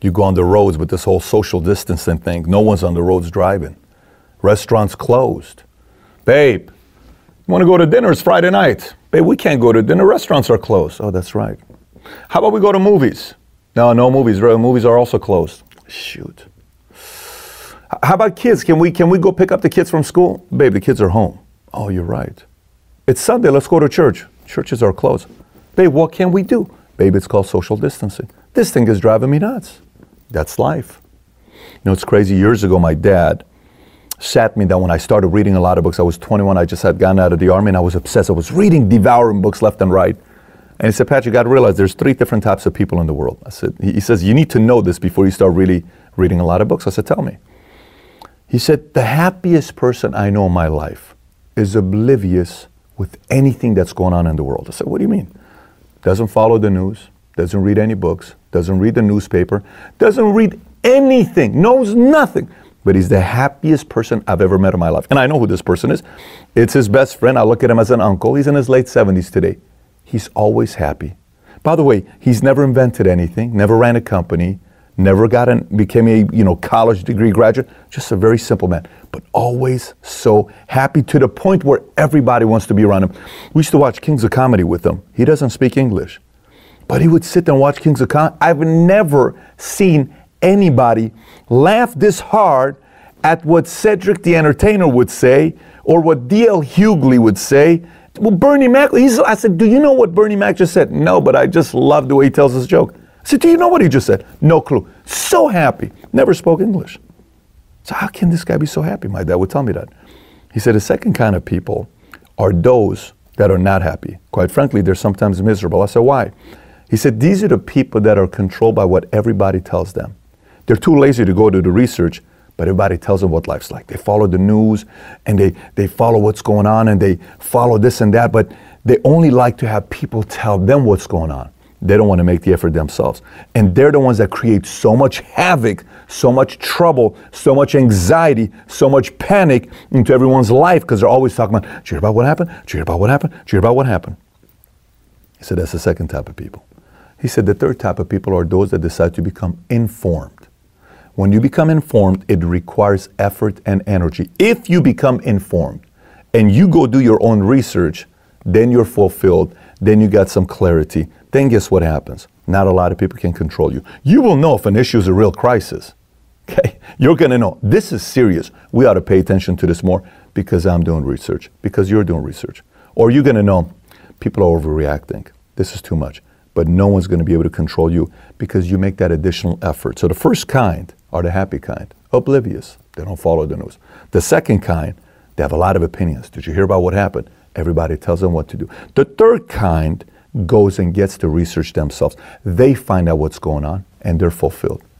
You go on the roads with this whole social distancing thing. No one's on the roads driving. Restaurants closed. Babe, you want to go to dinner? It's Friday night. Babe, we can't go to dinner. Restaurants are closed. Oh, that's right. How about we go to movies? No, no movies. Movies are also closed. Shoot. How about kids? Can we can we go pick up the kids from school? Babe, the kids are home. Oh, you're right. It's Sunday. Let's go to church. Churches are closed. Babe, what can we do? Babe, it's called social distancing. This thing is driving me nuts. That's life. You know, it's crazy. Years ago, my dad sat me down when I started reading a lot of books. I was 21. I just had gotten out of the army and I was obsessed. I was reading, devouring books left and right. And he said, Patrick, you got to realize there's three different types of people in the world. I said, he says, you need to know this before you start really reading a lot of books. I said, tell me. He said, the happiest person I know in my life is oblivious with anything that's going on in the world. I said, what do you mean? Doesn't follow the news, doesn't read any books, doesn't read the newspaper, doesn't read anything, knows nothing. But he's the happiest person I've ever met in my life. And I know who this person is. It's his best friend. I look at him as an uncle. He's in his late 70s today. He's always happy. By the way, he's never invented anything, never ran a company, never got an, became a you know college degree graduate. Just a very simple man, but always so happy to the point where everybody wants to be around him. We used to watch Kings of Comedy with him. He doesn't speak English, but he would sit and watch Kings of Comedy. I've never seen anybody laugh this hard at what Cedric the Entertainer would say or what D.L. Hughley would say well, Bernie Mac, he's, I said, do you know what Bernie Mac just said? No, but I just love the way he tells his joke. I said, do you know what he just said? No clue. So happy. Never spoke English. So how can this guy be so happy? My dad would tell me that. He said, the second kind of people are those that are not happy. Quite frankly, they're sometimes miserable. I said, why? He said, these are the people that are controlled by what everybody tells them. They're too lazy to go to the research but everybody tells them what life's like. They follow the news and they, they follow what's going on and they follow this and that, but they only like to have people tell them what's going on. They don't want to make the effort themselves. And they're the ones that create so much havoc, so much trouble, so much anxiety, so much panic into everyone's life because they're always talking about, did you hear about what happened? Did you hear about what happened? Did you hear about what happened? He said, that's the second type of people. He said, the third type of people are those that decide to become informed. When you become informed, it requires effort and energy. If you become informed and you go do your own research, then you're fulfilled, then you got some clarity. Then guess what happens? Not a lot of people can control you. You will know if an issue is a real crisis. Okay? You're going to know this is serious. We ought to pay attention to this more because I'm doing research, because you're doing research. Or you're going to know people are overreacting. This is too much. But no one's going to be able to control you because you make that additional effort. So the first kind are the happy kind, oblivious. They don't follow the news. The second kind, they have a lot of opinions. Did you hear about what happened? Everybody tells them what to do. The third kind goes and gets to research themselves. They find out what's going on and they're fulfilled.